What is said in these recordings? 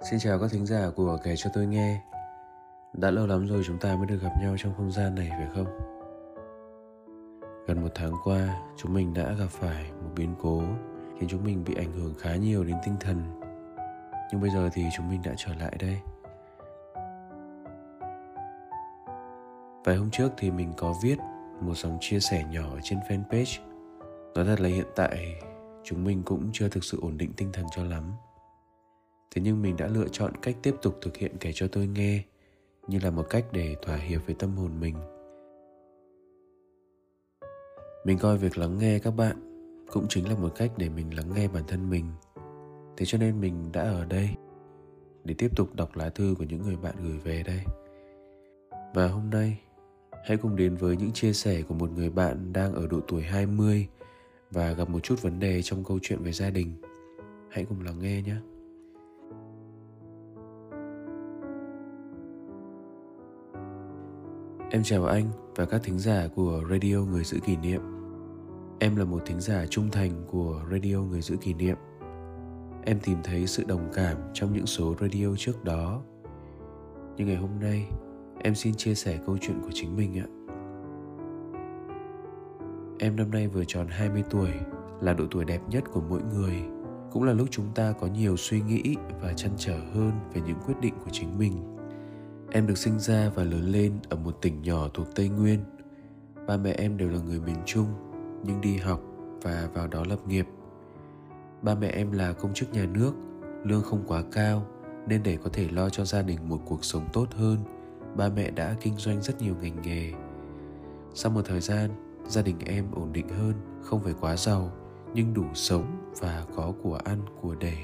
Xin chào các thính giả của Kể Cho Tôi Nghe Đã lâu lắm rồi chúng ta mới được gặp nhau trong không gian này phải không? Gần một tháng qua, chúng mình đã gặp phải một biến cố khiến chúng mình bị ảnh hưởng khá nhiều đến tinh thần. Nhưng bây giờ thì chúng mình đã trở lại đây. Vài hôm trước thì mình có viết một dòng chia sẻ nhỏ trên fanpage. Nói thật là hiện tại chúng mình cũng chưa thực sự ổn định tinh thần cho lắm thế nhưng mình đã lựa chọn cách tiếp tục thực hiện kể cho tôi nghe, như là một cách để thỏa hiệp với tâm hồn mình mình coi việc lắng nghe các bạn cũng chính là một cách để mình lắng nghe bản thân mình thế cho nên mình đã ở đây để tiếp tục đọc lá thư của những người bạn gửi về đây và hôm nay, hãy cùng đến với những chia sẻ của một người bạn đang ở độ tuổi 20 và gặp một chút vấn đề trong câu chuyện về gia đình. Hãy cùng lắng nghe nhé. Em chào anh và các thính giả của Radio Người Giữ Kỷ Niệm. Em là một thính giả trung thành của Radio Người Giữ Kỷ Niệm. Em tìm thấy sự đồng cảm trong những số radio trước đó. Nhưng ngày hôm nay, em xin chia sẻ câu chuyện của chính mình ạ. Em năm nay vừa tròn 20 tuổi, là độ tuổi đẹp nhất của mỗi người, cũng là lúc chúng ta có nhiều suy nghĩ và chăn trở hơn về những quyết định của chính mình Em được sinh ra và lớn lên ở một tỉnh nhỏ thuộc Tây Nguyên. Ba mẹ em đều là người miền Trung, nhưng đi học và vào đó lập nghiệp. Ba mẹ em là công chức nhà nước, lương không quá cao nên để có thể lo cho gia đình một cuộc sống tốt hơn, ba mẹ đã kinh doanh rất nhiều ngành nghề. Sau một thời gian, gia đình em ổn định hơn, không phải quá giàu, nhưng đủ sống và có của ăn của để.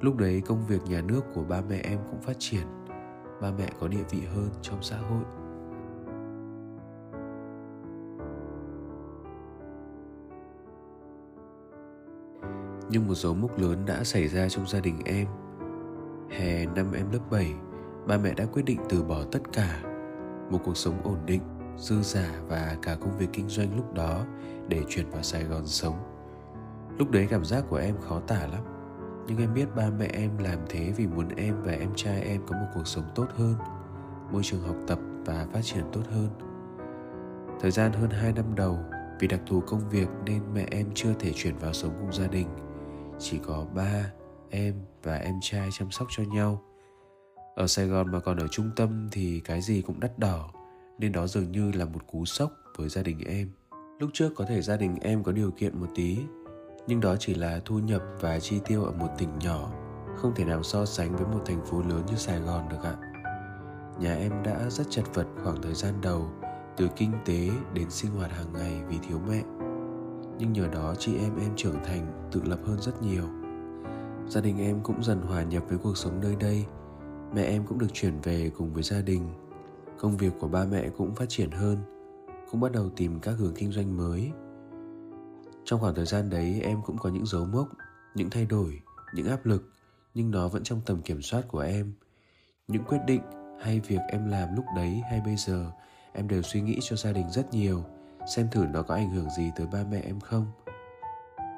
Lúc đấy công việc nhà nước của ba mẹ em cũng phát triển ba mẹ có địa vị hơn trong xã hội. Nhưng một dấu mốc lớn đã xảy ra trong gia đình em. Hè năm em lớp 7 ba mẹ đã quyết định từ bỏ tất cả. Một cuộc sống ổn định, dư giả và cả công việc kinh doanh lúc đó để chuyển vào sài gòn sống. Lúc đấy cảm giác của em khó tả lắm nhưng em biết ba mẹ em làm thế vì muốn em và em trai em có một cuộc sống tốt hơn, môi trường học tập và phát triển tốt hơn. Thời gian hơn 2 năm đầu, vì đặc thù công việc nên mẹ em chưa thể chuyển vào sống cùng gia đình. Chỉ có ba, em và em trai chăm sóc cho nhau. Ở sài gòn mà còn ở trung tâm thì cái gì cũng đắt đỏ, nên đó dường như là một cú sốc với gia đình em. Lúc trước có thể gia đình em có điều kiện một tí nhưng đó chỉ là thu nhập và chi tiêu ở một tỉnh nhỏ, không thể nào so sánh với một thành phố lớn như sài gòn được ạ. Nhà em đã rất chật vật khoảng thời gian đầu, từ kinh tế đến sinh hoạt hàng ngày vì thiếu mẹ. Nhưng nhờ đó chị em em trưởng thành, tự lập hơn rất nhiều. Gia đình em cũng dần hòa nhập với cuộc sống nơi đây. Mẹ em cũng được chuyển về cùng với gia đình. Công việc của ba mẹ cũng phát triển hơn, cũng bắt đầu tìm các hướng kinh doanh mới trong khoảng thời gian đấy, em cũng có những dấu mốc, những thay đổi, những áp lực, nhưng nó vẫn trong tầm kiểm soát của em. Những quyết định hay việc em làm lúc đấy hay bây giờ, em đều suy nghĩ cho gia đình rất nhiều, xem thử nó có ảnh hưởng gì tới ba mẹ em không.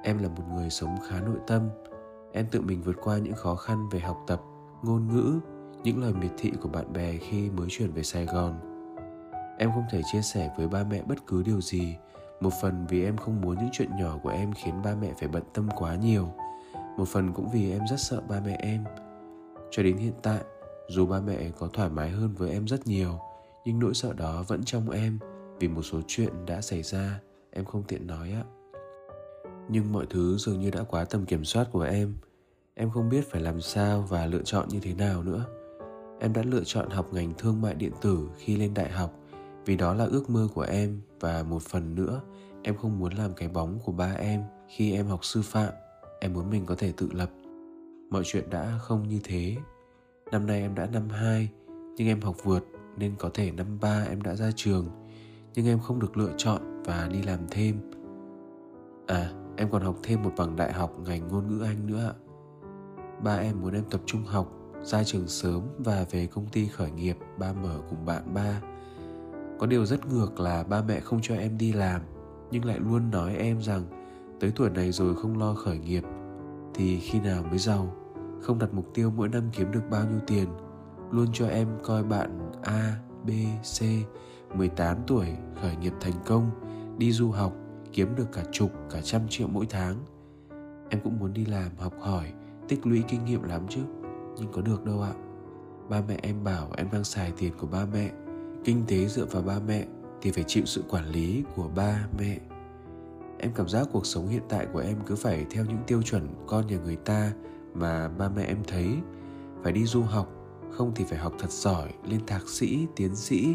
Em là một người sống khá nội tâm. Em tự mình vượt qua những khó khăn về học tập, ngôn ngữ, những lời miệt thị của bạn bè khi mới chuyển về sài gòn. Em không thể chia sẻ với ba mẹ bất cứ điều gì một phần vì em không muốn những chuyện nhỏ của em khiến ba mẹ phải bận tâm quá nhiều. Một phần cũng vì em rất sợ ba mẹ em. Cho đến hiện tại, dù ba mẹ có thoải mái hơn với em rất nhiều, nhưng nỗi sợ đó vẫn trong em vì một số chuyện đã xảy ra, em không tiện nói ạ. Nhưng mọi thứ dường như đã quá tầm kiểm soát của em. Em không biết phải làm sao và lựa chọn như thế nào nữa. Em đã lựa chọn học ngành thương mại điện tử khi lên đại học vì đó là ước mơ của em và một phần nữa, em không muốn làm cái bóng của ba em khi em học sư phạm. Em muốn mình có thể tự lập. Mọi chuyện đã không như thế. Năm nay em đã năm hai, nhưng em học vượt nên có thể năm ba em đã ra trường. Nhưng em không được lựa chọn và đi làm thêm. À em còn học thêm một bằng đại học ngành ngôn ngữ anh nữa ba em muốn em tập trung học, ra trường sớm và về công ty khởi nghiệp ba mở cùng bạn ba có điều rất ngược là ba mẹ không cho em đi làm nhưng lại luôn nói em rằng tới tuổi này rồi không lo khởi nghiệp thì khi nào mới giàu? Không đặt mục tiêu mỗi năm kiếm được bao nhiêu tiền? Luôn cho em coi bạn A, B, C 18 tuổi khởi nghiệp thành công đi du học kiếm được cả chục cả trăm triệu mỗi tháng. Em cũng muốn đi làm học hỏi tích lũy kinh nghiệm lắm chứ nhưng có được đâu ạ? Ba mẹ em bảo em đang xài tiền của ba mẹ kinh tế dựa vào ba mẹ thì phải chịu sự quản lý của ba mẹ. Em cảm giác cuộc sống hiện tại của em cứ phải theo những tiêu chuẩn con nhà người ta mà ba mẹ em thấy. Phải đi du học, không thì phải học thật giỏi, lên thạc sĩ, tiến sĩ.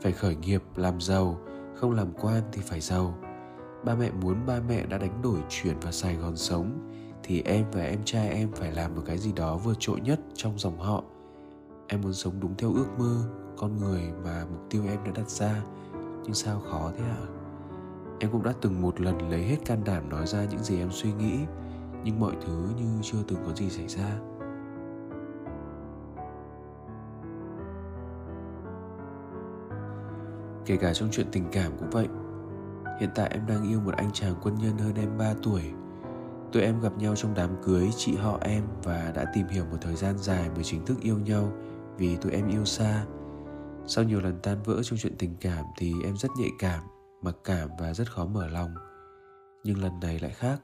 Phải khởi nghiệp, làm giàu, không làm quan thì phải giàu. Ba mẹ muốn ba mẹ đã đánh đổi chuyển vào sài gòn sống thì em và em trai em phải làm một cái gì đó vượt trội nhất trong dòng họ. Em muốn sống đúng theo ước mơ con người mà mục tiêu em đã đặt ra. Nhưng sao khó thế ạ? À? em cũng đã từng một lần lấy hết can đảm nói ra những gì em suy nghĩ, nhưng mọi thứ như chưa từng có gì xảy ra. Kể cả trong chuyện tình cảm cũng vậy, hiện tại em đang yêu một anh chàng quân nhân hơn em 3 tuổi. Tụi em gặp nhau trong đám cưới chị họ em và đã tìm hiểu một thời gian dài mới chính thức yêu nhau vì tụi em yêu xa sau nhiều lần tan vỡ trong chuyện tình cảm thì em rất nhạy cảm, mặc cảm và rất khó mở lòng. Nhưng lần này lại khác.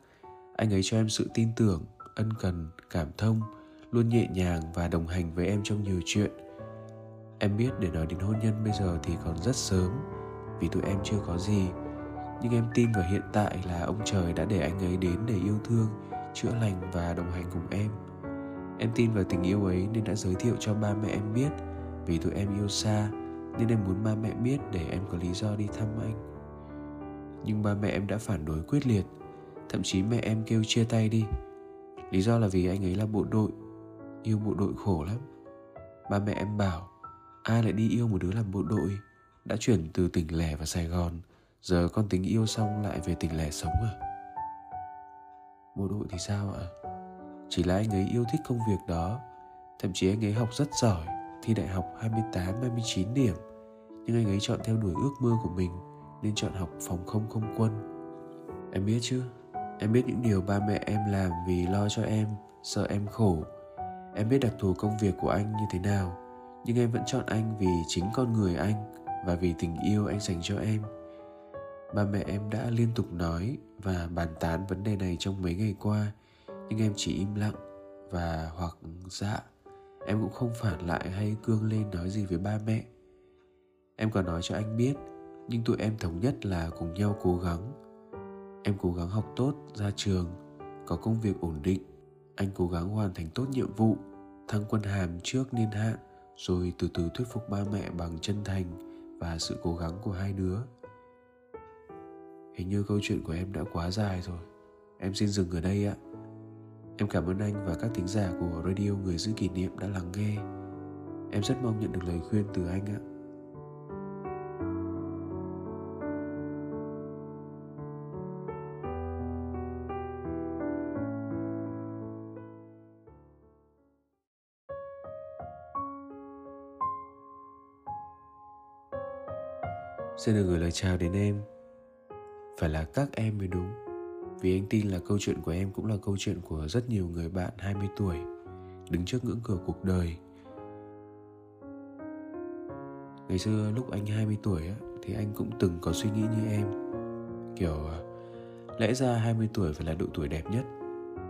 Anh ấy cho em sự tin tưởng, ân cần, cảm thông, luôn nhẹ nhàng và đồng hành với em trong nhiều chuyện. Em biết để nói đến hôn nhân bây giờ thì còn rất sớm, vì tụi em chưa có gì. Nhưng em tin vào hiện tại là ông trời đã để anh ấy đến để yêu thương, chữa lành và đồng hành cùng em. Em tin vào tình yêu ấy nên đã giới thiệu cho ba mẹ em biết vì tụi em yêu xa, nên em muốn ba mẹ biết để em có lý do đi thăm anh. Nhưng ba mẹ em đã phản đối quyết liệt, thậm chí mẹ em kêu chia tay đi. Lý do là vì anh ấy là bộ đội, yêu bộ đội khổ lắm. Ba mẹ em bảo, ai lại đi yêu một đứa làm bộ đội? Đã chuyển từ tỉnh lẻ vào sài gòn, giờ con tính yêu xong lại về tỉnh lẻ sống à? Bộ đội thì sao ạ? Chỉ là anh ấy yêu thích công việc đó, thậm chí anh ấy học rất giỏi thi đại học 28 29 điểm. Nhưng anh ấy chọn theo đuổi ước mơ của mình, nên chọn học phòng không không quân. Em biết chứ? Em biết những điều ba mẹ em làm vì lo cho em, sợ em khổ. Em biết đặc thù công việc của anh như thế nào, nhưng em vẫn chọn anh vì chính con người anh và vì tình yêu anh dành cho em. Ba mẹ em đã liên tục nói và bàn tán vấn đề này trong mấy ngày qua, nhưng em chỉ im lặng và hoặc dạ em cũng không phản lại hay cương lên nói gì với ba mẹ. Em còn nói cho anh biết, nhưng tụi em thống nhất là cùng nhau cố gắng. Em cố gắng học tốt, ra trường, có công việc ổn định. Anh cố gắng hoàn thành tốt nhiệm vụ, thăng quân hàm trước niên hạn, rồi từ từ thuyết phục ba mẹ bằng chân thành và sự cố gắng của hai đứa. Hình như câu chuyện của em đã quá dài rồi. Em xin dừng ở đây ạ em cảm ơn anh và các thính giả của radio người giữ kỷ niệm đã lắng nghe. Em rất mong nhận được lời khuyên từ anh ạ. Xin được gửi lời chào đến em. Phải là các em mới đúng. Vì anh tin là câu chuyện của em cũng là câu chuyện của rất nhiều người bạn 20 tuổi Đứng trước ngưỡng cửa cuộc đời. Ngày xưa lúc anh 20 tuổi á, thì anh cũng từng có suy nghĩ như em. Kiểu à, lẽ ra 20 tuổi phải là độ tuổi đẹp nhất.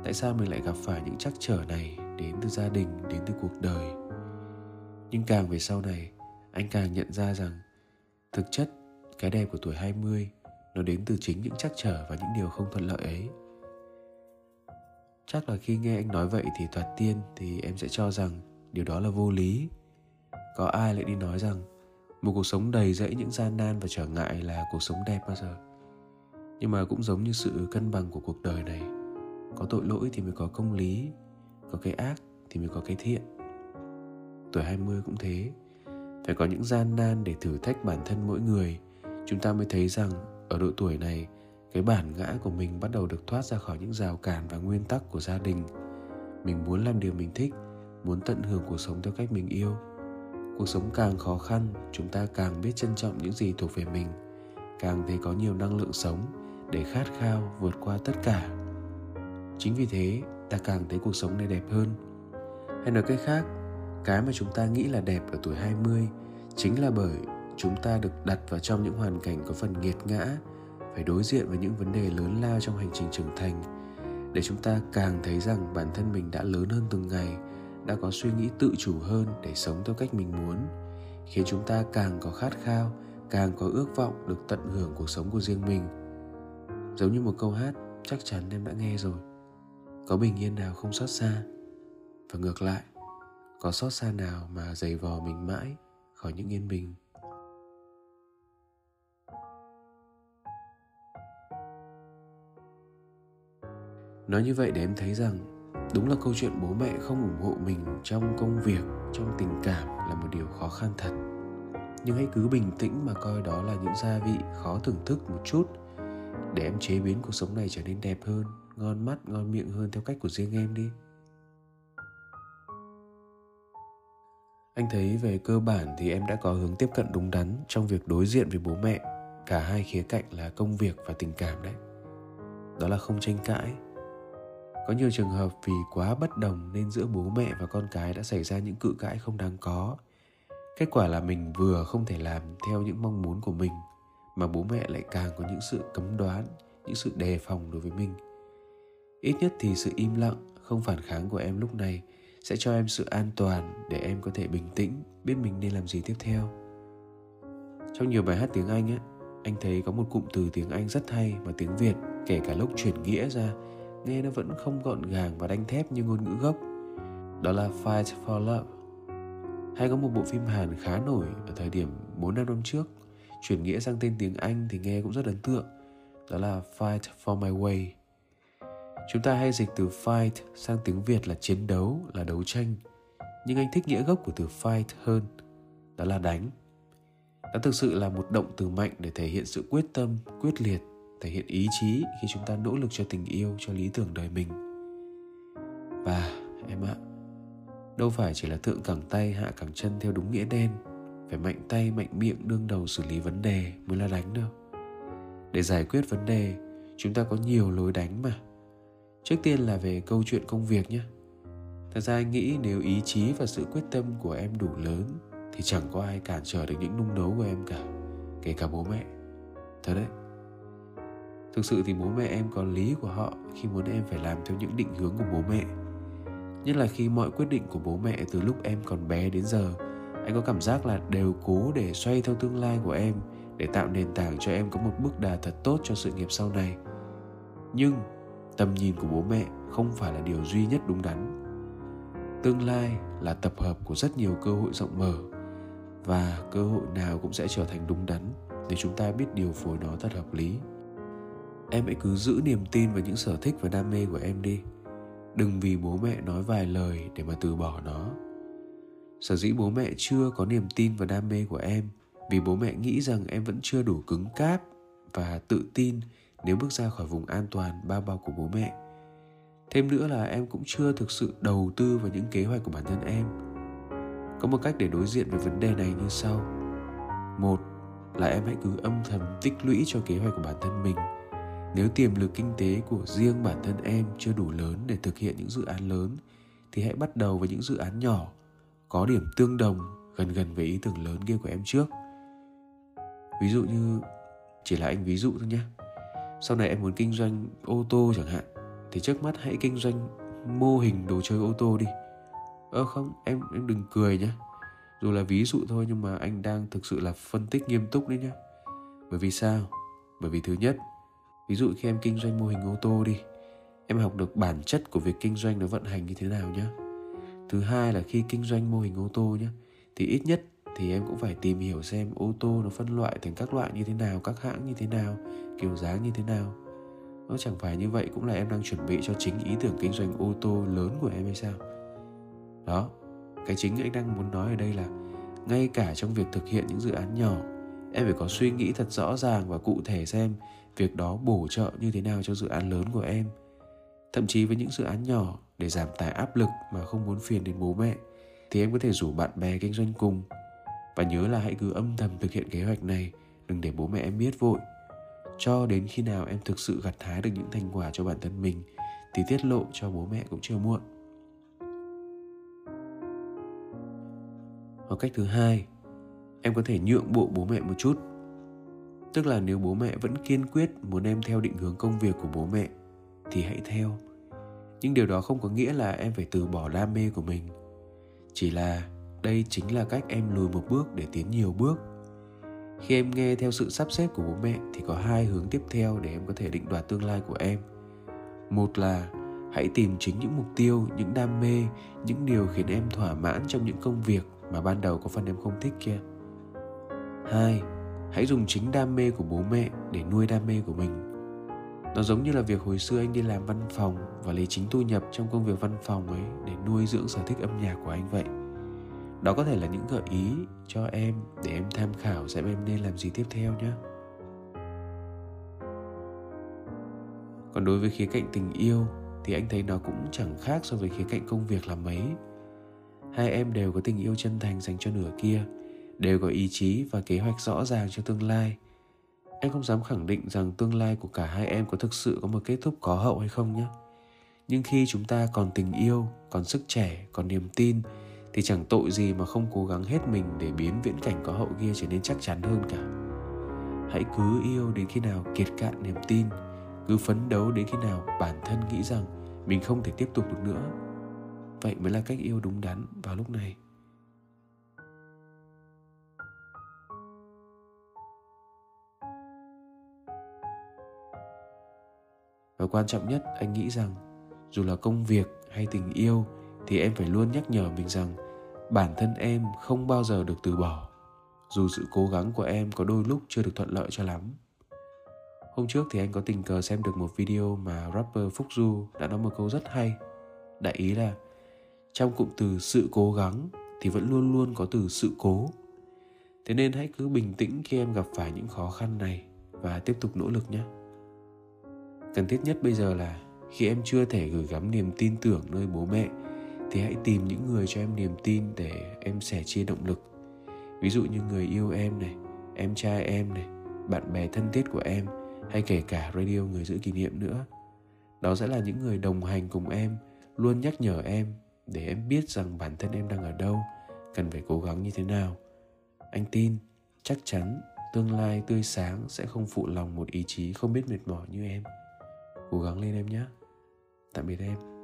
Tại sao mình lại gặp phải những trắc trở này đến từ gia đình, đến từ cuộc đời? Nhưng càng về sau này anh càng nhận ra rằng Thực chất, cái đẹp của tuổi 20 nó đến từ chính những trắc trở và những điều không thuận lợi ấy. Chắc là khi nghe anh nói vậy thì thoạt tiên thì em sẽ cho rằng điều đó là vô lý. Có ai lại đi nói rằng một cuộc sống đầy rẫy những gian nan và trở ngại là cuộc sống đẹp bao giờ? nhưng mà cũng giống như sự cân bằng của cuộc đời này có tội lỗi thì mới có công lý, có cái ác thì mới có cái thiện tuổi 20 cũng thế phải có những gian nan để thử thách bản thân mỗi người chúng ta mới thấy rằng ở độ tuổi này, cái bản ngã của mình bắt đầu được thoát ra khỏi những rào cản và nguyên tắc của gia đình. Mình muốn làm điều mình thích, muốn tận hưởng cuộc sống theo cách mình yêu. Cuộc sống càng khó khăn, chúng ta càng biết trân trọng những gì thuộc về mình, càng thấy có nhiều năng lượng sống để khát khao vượt qua tất cả. Chính vì thế, ta càng thấy cuộc sống này đẹp hơn. Hay nói cách khác, cái mà chúng ta nghĩ là đẹp ở tuổi 20 chính là bởi chúng ta được đặt vào trong những hoàn cảnh có phần nghiệt ngã, phải đối diện với những vấn đề lớn lao trong hành trình trưởng thành. Để chúng ta càng thấy rằng bản thân mình đã lớn hơn từng ngày, đã có suy nghĩ tự chủ hơn để sống theo cách mình muốn, khiến chúng ta càng có khát khao, càng có ước vọng được tận hưởng cuộc sống của riêng mình. Giống như một câu hát, chắc chắn em đã nghe rồi. Có bình yên nào không xót xa? Và ngược lại, có xót xa nào mà giày vò mình mãi khỏi những yên bình? Nói như vậy để em thấy rằng đúng là câu chuyện bố mẹ không ủng hộ mình trong công việc, trong tình cảm là một điều khó khăn thật. Nhưng hãy cứ bình tĩnh mà coi đó là những gia vị khó thưởng thức một chút để em chế biến cuộc sống này trở nên đẹp hơn, ngon mắt, ngon miệng hơn theo cách của riêng em đi. Anh thấy về cơ bản thì em đã có hướng tiếp cận đúng đắn trong việc đối diện với bố mẹ, cả hai khía cạnh là công việc và tình cảm đấy. Đó là không tranh cãi có nhiều trường hợp vì quá bất đồng nên giữa bố mẹ và con cái đã xảy ra những cự cãi không đáng có. Kết quả là mình vừa không thể làm theo những mong muốn của mình, mà bố mẹ lại càng có những sự cấm đoán, những sự đề phòng đối với mình. Ít nhất thì sự im lặng, không phản kháng của em lúc này sẽ cho em sự an toàn để em có thể bình tĩnh, biết mình nên làm gì tiếp theo. Trong nhiều bài hát tiếng anh á, anh thấy có một cụm từ tiếng anh rất hay mà tiếng việt, kể cả lúc chuyển nghĩa ra nghe nó vẫn không gọn gàng và đanh thép như ngôn ngữ gốc. Đó là Fight for Love. Hay có một bộ phim Hàn khá nổi ở thời điểm 4 năm năm trước, chuyển nghĩa sang tên tiếng Anh thì nghe cũng rất ấn tượng. Đó là Fight for My Way. Chúng ta hay dịch từ fight sang tiếng Việt là chiến đấu, là đấu tranh. Nhưng anh thích nghĩa gốc của từ fight hơn, đó là đánh. Nó thực sự là một động từ mạnh để thể hiện sự quyết tâm, quyết liệt thể hiện ý chí khi chúng ta nỗ lực cho tình yêu, cho lý tưởng đời mình. Và, em ạ, đâu phải chỉ là thượng cẳng tay, hạ cẳng chân theo đúng nghĩa đen. Phải mạnh tay, mạnh miệng, đương đầu xử lý vấn đề mới là đánh đâu để giải quyết vấn đề, chúng ta có nhiều lối đánh mà. Trước tiên là về câu chuyện công việc nhé. Thật ra anh nghĩ nếu ý chí và sự quyết tâm của em đủ lớn, thì chẳng có ai cản trở được những nung nấu của em cả, kể cả bố mẹ. Thật đấy thực sự thì bố mẹ em có lý của họ khi muốn em phải làm theo những định hướng của bố mẹ. Nhất là khi mọi quyết định của bố mẹ từ lúc em còn bé đến giờ, anh có cảm giác là đều cố để xoay theo tương lai của em, để tạo nền tảng cho em có một bước đà thật tốt cho sự nghiệp sau này. Nhưng, tầm nhìn của bố mẹ không phải là điều duy nhất đúng đắn. Tương lai là tập hợp của rất nhiều cơ hội rộng mở, và cơ hội nào cũng sẽ trở thành đúng đắn, nếu chúng ta biết điều phối nó thật hợp lý em hãy cứ giữ niềm tin vào những sở thích và đam mê của em đi. Đừng vì bố mẹ nói vài lời để mà từ bỏ nó. Sở dĩ bố mẹ chưa có niềm tin và đam mê của em, vì bố mẹ nghĩ rằng em vẫn chưa đủ cứng cáp và tự tin nếu bước ra khỏi vùng an toàn bao bao của bố mẹ. Thêm nữa là em cũng chưa thực sự đầu tư vào những kế hoạch của bản thân em. Có một cách để đối diện với vấn đề này như sau. Một là em hãy cứ âm thầm tích lũy cho kế hoạch của bản thân mình nếu tiềm lực kinh tế của riêng bản thân em chưa đủ lớn để thực hiện những dự án lớn, thì hãy bắt đầu với những dự án nhỏ, có điểm tương đồng, gần gần với ý tưởng lớn kia của em trước. Ví dụ như, chỉ là anh ví dụ thôi nhé. Sau này em muốn kinh doanh ô tô chẳng hạn, thì trước mắt hãy kinh doanh mô hình đồ chơi ô tô đi. Ơ không, em em đừng cười nhé. Dù là ví dụ thôi, nhưng mà anh đang thực sự là phân tích nghiêm túc đấy nhé. Bởi vì sao? Bởi vì thứ nhất ví dụ khi em kinh doanh mô hình ô tô đi, em học được bản chất của việc kinh doanh nó vận hành như thế nào nhé thứ hai là khi kinh doanh mô hình ô tô nhé thì ít nhất thì em cũng phải tìm hiểu xem ô tô nó phân loại thành các loại như thế nào, các hãng như thế nào, kiểu dáng như thế nào. Nó chẳng phải như vậy cũng là em đang chuẩn bị cho chính ý tưởng kinh doanh ô tô lớn của em hay sao? Đó, cái chính anh đang muốn nói ở đây là ngay cả trong việc thực hiện những dự án nhỏ, em phải có suy nghĩ thật rõ ràng và cụ thể xem việc đó bổ trợ như thế nào cho dự án lớn của em. Thậm chí với những dự án nhỏ để giảm tải áp lực mà không muốn phiền đến bố mẹ, thì em có thể rủ bạn bè kinh doanh cùng. Và nhớ là hãy cứ âm thầm thực hiện kế hoạch này, đừng để bố mẹ em biết vội. Cho đến khi nào em thực sự gặt hái được những thành quả cho bản thân mình, thì tiết lộ cho bố mẹ cũng chưa muộn. Hoặc cách thứ hai, em có thể nhượng bộ bố mẹ một chút tức là nếu bố mẹ vẫn kiên quyết muốn em theo định hướng công việc của bố mẹ, thì hãy theo. Nhưng điều đó không có nghĩa là em phải từ bỏ đam mê của mình. Chỉ là đây chính là cách em lùi một bước để tiến nhiều bước. Khi em nghe theo sự sắp xếp của bố mẹ thì có hai hướng tiếp theo để em có thể định đoạt tương lai của em. Một là hãy tìm chính những mục tiêu, những đam mê, những điều khiến em thỏa mãn trong những công việc mà ban đầu có phần em không thích kia. Hai hãy dùng chính đam mê của bố mẹ để nuôi đam mê của mình. Nó giống như là việc hồi xưa anh đi làm văn phòng và lấy chính thu nhập trong công việc văn phòng ấy để nuôi dưỡng sở thích âm nhạc của anh vậy. Đó có thể là những gợi ý cho em để em tham khảo xem em nên làm gì tiếp theo nhé. Còn đối với khía cạnh tình yêu thì anh thấy nó cũng chẳng khác so với khía cạnh công việc là mấy hai em đều có tình yêu chân thành dành cho nửa kia đều có ý chí và kế hoạch rõ ràng cho tương lai. Em không dám khẳng định rằng tương lai của cả hai em có thực sự có một kết thúc có hậu hay không nhé. Nhưng khi chúng ta còn tình yêu, còn sức trẻ, còn niềm tin, thì chẳng tội gì mà không cố gắng hết mình để biến viễn cảnh có hậu kia trở nên chắc chắn hơn cả. Hãy cứ yêu đến khi nào kiệt cạn niềm tin, cứ phấn đấu đến khi nào bản thân nghĩ rằng mình không thể tiếp tục được nữa. Vậy mới là cách yêu đúng đắn vào lúc này. Và quan trọng nhất, anh nghĩ rằng, dù là công việc hay tình yêu, thì em phải luôn nhắc nhở mình rằng bản thân em không bao giờ được từ bỏ, dù sự cố gắng của em có đôi lúc chưa được thuận lợi cho lắm. Hôm trước thì anh có tình cờ xem được một video mà rapper phúc du đã nói một câu rất hay. Đại ý là, trong cụm từ sự cố gắng thì vẫn luôn luôn có từ sự cố. Thế nên hãy cứ bình tĩnh khi em gặp phải những khó khăn này và tiếp tục nỗ lực nhé cần thiết nhất bây giờ là khi em chưa thể gửi gắm niềm tin tưởng nơi bố mẹ, thì hãy tìm những người cho em niềm tin để em sẻ chia động lực. Ví dụ như người yêu em này, em trai em này, bạn bè thân thiết của em, hay kể cả radio người giữ kỷ niệm nữa. Đó sẽ là những người đồng hành cùng em, luôn nhắc nhở em để em biết rằng bản thân em đang ở đâu, cần phải cố gắng như thế nào. Anh tin chắc chắn tương lai tươi sáng sẽ không phụ lòng một ý chí không biết mệt mỏi như em cố gắng lên em nhé tạm biệt em.